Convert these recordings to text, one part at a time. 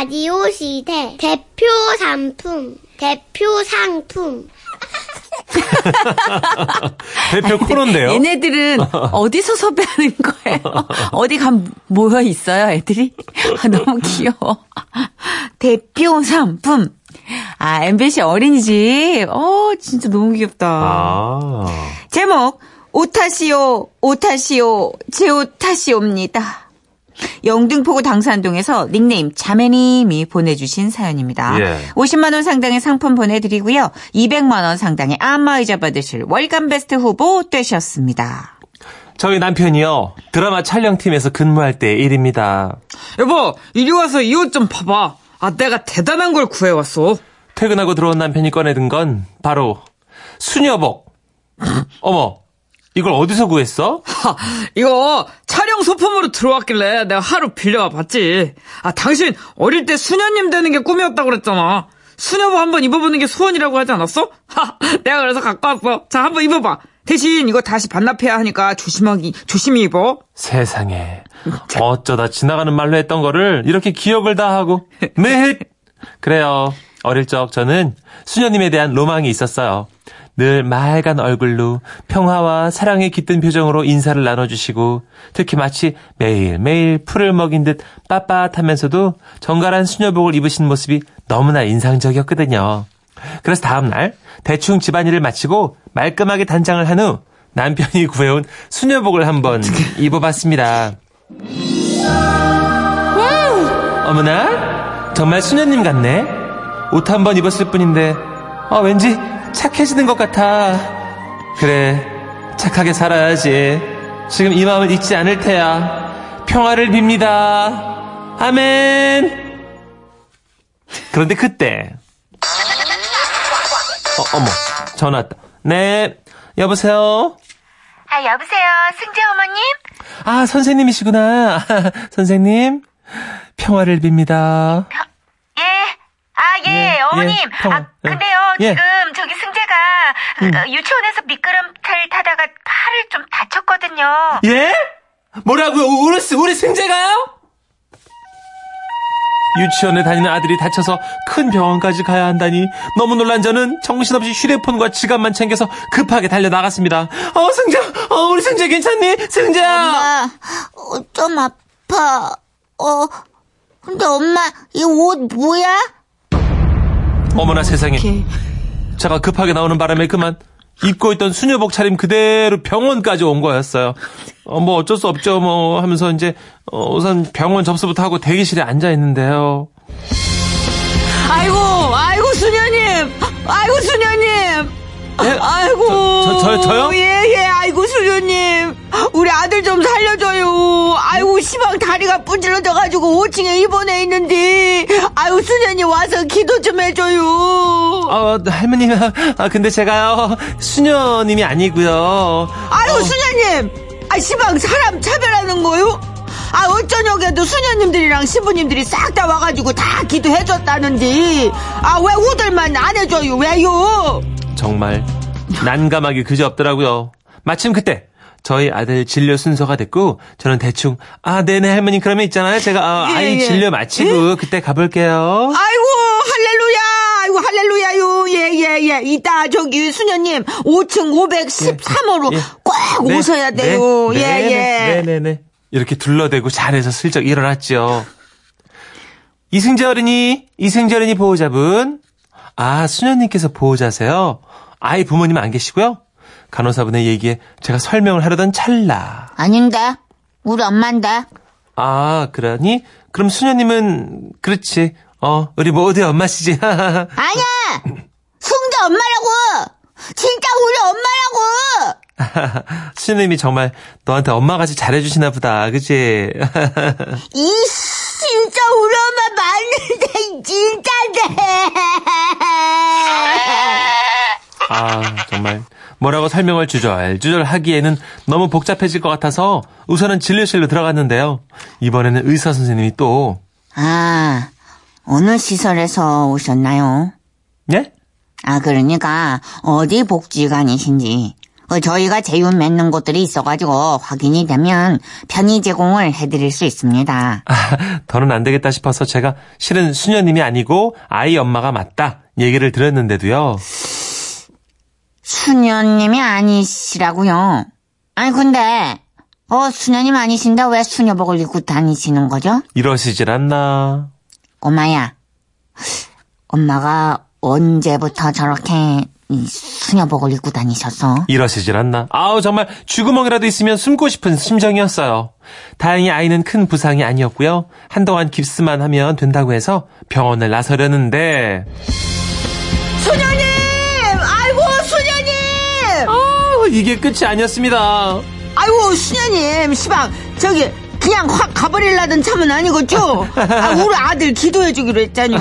라디오 시대 대표 상품, 대표 상품. 대표 코너인데요. 얘네들은 어디서 섭외하는 거예요? 어디 간 모여 있어요, 애들이? 아, 너무 귀여워. 대표 상품. 아, MBC 어린이집. 어, 진짜 너무 귀엽다. 아. 제목, 오타시오, 오타시오, 제 오타시오입니다. 영등포구 당산동에서 닉네임 자매님이 보내주신 사연입니다. 예. 50만 원 상당의 상품 보내드리고요. 200만 원 상당의 안마의자 받으실 월간 베스트 후보 되셨습니다. 저희 남편이요. 드라마 촬영팀에서 근무할 때 일입니다. 여보, 이리 와서 이 옷 좀 봐봐. 아, 내가 대단한 걸 구해왔어. 퇴근하고 들어온 남편이 꺼내든 건 바로 수녀복. 어머, 이걸 어디서 구했어? 하, 이거 촬영 소품으로 들어왔길래 내가 하루 빌려와 봤지. 아, 당신 어릴 때 수녀님 되는 게 꿈이었다고 그랬잖아. 수녀복 한번 입어보는 게 소원이라고 하지 않았어? 하, 내가 그래서 갖고 왔어. 자, 한번 입어봐. 대신 이거 다시 반납해야 하니까 조심하기, 조심히 입어. 세상에. 어쩌다 지나가는 말로 했던 거를 이렇게 기억을 다 하고. 네. 그래요. 어릴 적 저는 수녀님에 대한 로망이 있었어요. 늘 맑은 얼굴로 평화와 사랑에 깃든 표정으로 인사를 나눠주시고 특히 마치 매일매일 풀을 먹인 듯 빳빳하면서도 정갈한 수녀복을 입으신 모습이 너무나 인상적이었거든요. 그래서 다음날 대충 집안일을 마치고 말끔하게 단장을 한 후 남편이 구해온 수녀복을 한번 입어봤습니다. 어머나 정말 수녀님 같네. 옷 한 번 입었을 뿐인데 아 왠지 착해지는 것 같아. 그래 착하게 살아야지. 지금 이 마음을 잊지 않을 테야. 평화를 빕니다. 아멘. 그런데 그때 어, 어머 전화 왔다. 네 여보세요. 아, 여보세요. 승재 어머님? 아 선생님이시구나. 선생님 평화를 빕니다. 예. 아, 예, 예, 어머님. 예, 평화. 아, 근데요, 예. 지금 승재가 어, 유치원에서 미끄럼틀 타다가 팔을 좀 다쳤거든요. 예? 뭐라고요? 우리, 우리 승재가요? 유치원에 다니는 아들이 다쳐서 큰 병원까지 가야 한다니 너무 놀란 저는 정신없이 휴대폰과 지갑만 챙겨서 급하게 달려 나갔습니다. 어 승재, 어 우리 승재 괜찮니? 승재야. 엄마, 어, 좀 아파. 어, 근데 엄마, 이 옷 뭐야? 어머나 세상에. 제가 급하게 나오는 바람에 그만 입고 있던 수녀복 차림 그대로 병원까지 온 거였어요. 어, 뭐 어쩔 수 없죠 뭐 하면서 이제 어, 우선 병원 접수부터 하고 대기실에 앉아 있는데요. 아이고, 아이고, 수녀님! 아이고, 수녀님! 예? 아이고. 저- 저-? 저요? 예, 예, 아이고, 수녀님. 우리 아들 좀. 아이고, 시방 다리가 부질러져가지고 5층에 입원해 있는데, 아이고, 수녀님 와서 기도 좀 해줘요. 어, 할머님, 아, 근데 제가요, 수녀님이 아니고요 아이고, 수녀님! 아, 시방 사람 차별하는 거요? 아, 어쩌냐고도 수녀님들이랑 신부님들이 싹 다 와가지고 다 기도해줬다는데, 아, 왜 오들만 안 해줘요? 왜요? 정말, 난감하기 그지없더라고요. 마침 그때, 저희 아들 진료 순서가 됐고, 저는 대충, 아, 네네, 할머니, 그러면 있잖아요. 제가, 아, 예, 아이 예. 진료 마치고, 그때 가볼게요. 아이고, 할렐루야! 아이고, 할렐루야요! 예, 예, 예. 이따 저기 수녀님, 5층 513호로 예. 꼭 네, 오셔야 돼요. 네, 예, 네, 예. 네네네. 이렇게 둘러대고 자리에서 슬쩍 일어났죠. 이승재 어른이, 이승재 어른이 보호자분. 아, 수녀님께서 보호자세요? 아이 부모님 안 계시고요? 간호사분의 얘기에 제가 설명을 하려던 찰나. 아닌데. 우리 엄만데. 아, 그러니? 그럼 수녀님은, 그렇지. 어, 우리 모두의 엄마시지. 아니야! 승재 엄마라고! 진짜 우리 엄마라고! 수녀님이 정말 너한테 엄마같이 잘해주시나 보다. 그치? 이 진짜 우리 엄마 맞는데 진짜네. 아, 정말. 뭐라고 설명을 주절주절 하기에는 너무 복잡해질 것 같아서 우선은 진료실로 들어갔는데요. 이번에는 의사 선생님이 또, 아, 어느 시설에서 오셨나요? 예? 아, 그러니까 어디 복지관이신지 어, 저희가 제휴 맺는 곳들이 있어가지고 확인이 되면 편의 제공을 해드릴 수 있습니다. 아, 더는 안 되겠다 싶어서 제가 실은 수녀님이 아니고 아이 엄마가 맞다 얘기를 드렸는데도요. 수녀님이 아니시라고요? 아니 근데 어 수녀님 아니신데 왜 수녀복을 입고 다니시는 거죠? 이러시질 않나. 꼬마야, 엄마가 언제부터 저렇게 이 수녀복을 입고 다니셨어? 이러시질 않나. 아우 정말 쥐구멍이라도 있으면 숨고 싶은 심정이었어요. 다행히 아이는 큰 부상이 아니었고요. 한동안 깁스만 하면 된다고 해서 병원을 나서려는데 수녀님! 이게 끝이 아니었습니다. 아이고 수녀님 시방 저기 그냥 확 가버릴라던 참은 아니겠죠? 아, 우리 아들 기도해 주기로 했잖요.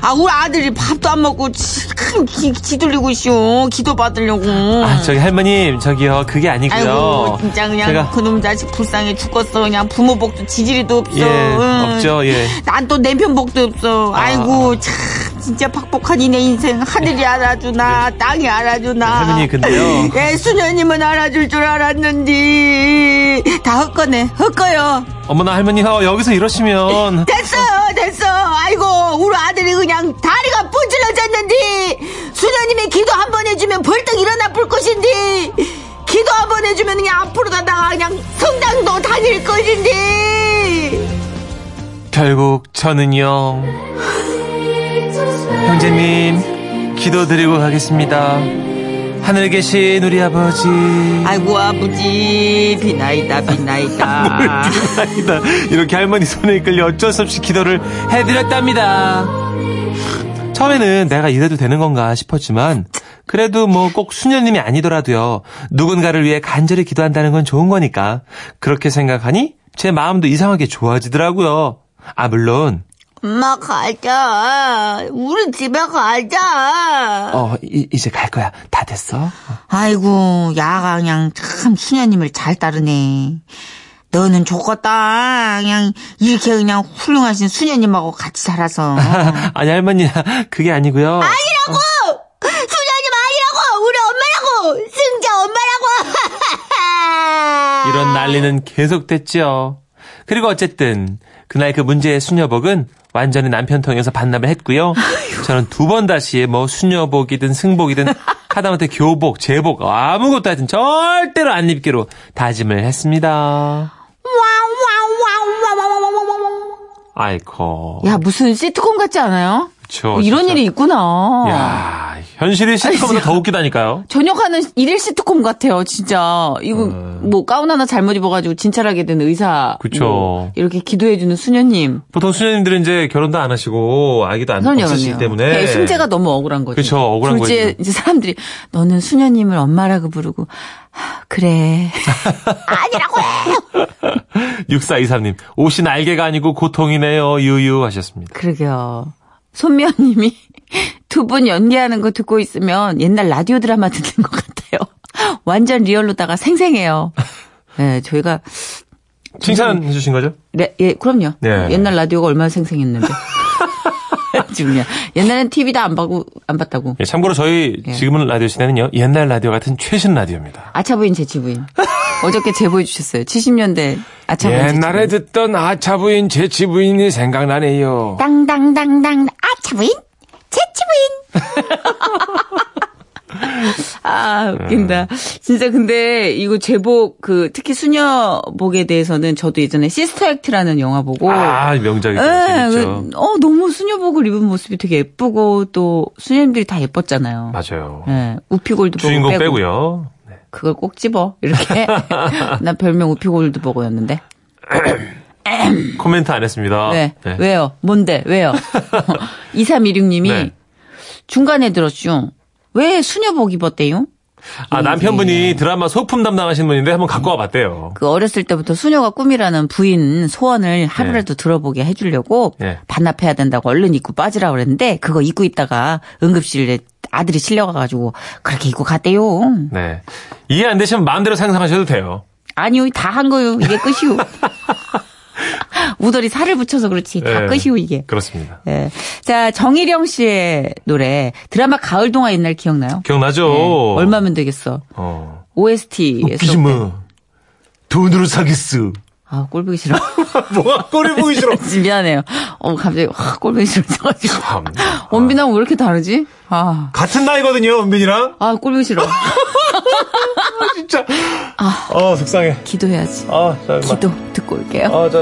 아 우리 아들이 밥도 안 먹고 치- 큰 기, 기돌리고 있쇼. 기도 받으려고. 아 저기 할머님 저기요 그게 아니고요. 아이고 진짜 그냥 제가 그놈 자식 불쌍해 죽겠어. 그냥 부모 복도 지지리도 없어. 예 응. 없죠 예. 난또 남편 복도 없어. 아. 아이고 참 진짜 팍팍한 이내 인생 하늘이 알아주나 땅이 알아주나. 네. 할머니, 근데요. 예 수녀님은 알아줄 줄 알았는데 다 헛거네 헛거요. 어머나 할머니 어, 여기서 이러시면 됐어 됐어. 아이고 우리 아들이 그냥 다리가 부질러졌는데 수녀님이 기도 한 번 해주면 벌떡 일어나 볼 것인데. 기도 한 번 해주면 그냥 앞으로 가다가 그냥 성당도 다닐 것인데. 결국 저는요 형제님 기도드리고 가겠습니다. 하늘에 계신 우리 아버지 아이고 아버지 비나이다 비나이다 아니다. 이렇게 할머니 손에 이끌려 어쩔 수 없이 기도를 해드렸답니다. 처음에는 내가 이래도 되는 건가 싶었지만 그래도 뭐 꼭 수녀님이 아니더라도요. 누군가를 위해 간절히 기도한다는 건 좋은 거니까 그렇게 생각하니 제 마음도 이상하게 좋아지더라고요. 아 물론 엄마 가자. 우리 집에 가자. 어 이, 이제 갈 거야. 다 됐어? 아이고 야가 그냥 참 수녀님을 잘 따르네. 너는 좋겠다. 그냥 이렇게 그냥 훌륭하신 수녀님하고 같이 살아서. 아니 할머니 그게 아니고요. 아니라고! 수녀님 아니라고! 우리 엄마라고! 승자 엄마라고! 이런 난리는 계속됐죠. 그리고 어쨌든 그날 그 문제의 수녀복은 완전히 남편 통해서 반납을 했고요. 저는 두 번 다시 뭐 수녀복이든 승복이든 하다못해 교복, 제복 아무것도 하여튼 절대로 안 입기로 다짐을 했습니다. 아이코. 야, 무슨 시트콤 같지 않아요? 그쵸, 어, 이런 진짜. 일이 있구나. 야 현실이 시트콤보다 더 웃기다니까요. 전역하는 일일 시트콤 같아요, 진짜. 이거 뭐 가운 하나 잘못 입어가지고 진찰하게 된 의사. 음. 그쵸. 뭐 이렇게 기도해주는 수녀님. 보통 수녀님들은 이제 결혼도 안 하시고 아기도 안 없으시기. 때문에 승재가 너무 억울한 거죠. 그쵸, 억울한 둘째 거지. 이제 사람들이 너는 수녀님을 엄마라고 부르고 하, 그래. 아니라고 해. 6423님, 옷이 날개가 아니고 고통이네요. 유유 하셨습니다. 그러게요. 손미연님이 두 분 연기하는 거 듣고 있으면 옛날 라디오 드라마 듣는 것 같아요. 완전 리얼로다가 생생해요. 네, 저희가 칭찬해 주신 거죠? 네, 예, 그럼요. 네. 옛날 라디오가 얼마나 생생했는데. 지금요. 옛날엔 TV도 안 보고 안 봤다고. 예, 참고로 저희 예. 지금은 라디오 시대는요, 옛날 라디오 같은 최신 라디오입니다. 아차 부인 재치 부인. 어저께 제보해 주셨어요. 70년대 아차 부인. 재치 부인. 듣던 아차 부인, 재치 부인이 생각나네요. 땅땅땅땅 아차 부인 재치 부인 아, 웃긴다. 진짜 근데 이거 제복 그 특히 수녀복에 대해서는 저도 예전에 시스터 액트라는 영화 보고 아, 명작이죠. 예. 그, 어, 너무 수녀복을 입은 모습이 되게 예쁘고 또 수녀님들이 다 예뻤잖아요. 맞아요. 예, 우피골드 주인공 빼고. 빼고요. 네. 그걸 꼭 집어. 이렇게. 나 별명 우피골드 보고였는데. 코멘트 안 했습니다. 네. 네. 왜요? 뭔데? 왜요? 2316님이 네. 중간에 들었죠. 왜 수녀복 입었대요? 아, 남편분이 드라마 소품 담당하시는 분인데 한번 갖고 와봤대요. 그 어렸을 때부터 수녀가 꿈이라는 부인 소원을 하루라도 들어보게 해주려고 네. 반납해야 된다고 얼른 입고 빠지라고 그랬는데 그거 입고 있다가 응급실에 아들이 실려가가지고 그렇게 입고 갔대요. 네. 이해 안 되시면 마음대로 상상하셔도 돼요. 아니요, 다 한 거요. 이게 끝이요. 우덜이 살을 붙여서 그렇지. 다 네. 끝이요, 이게. 그렇습니다. 예. 자, 정희령 씨의 노래. 드라마 가을 동화 옛날 기억나요? 기억나죠? 네. 얼마면 되겠어. 어. OST에서. 웃기지 마. 돈으로 사겠어. 아, 꼴 보기 싫어. 뭐가 꼴이 보기 싫어. 미안해요. 어, 갑자기 확 꼴 보기 싫어져가지고. 참. 원빈하고 왜 이렇게 다르지? 아, 같은 나이거든요, 은빈이랑. 아, 꼴 보기 싫어. 진짜. 아, 어, 속상해. 기도해야지. 아, 자, 기도 듣고 올게요. 아, 자,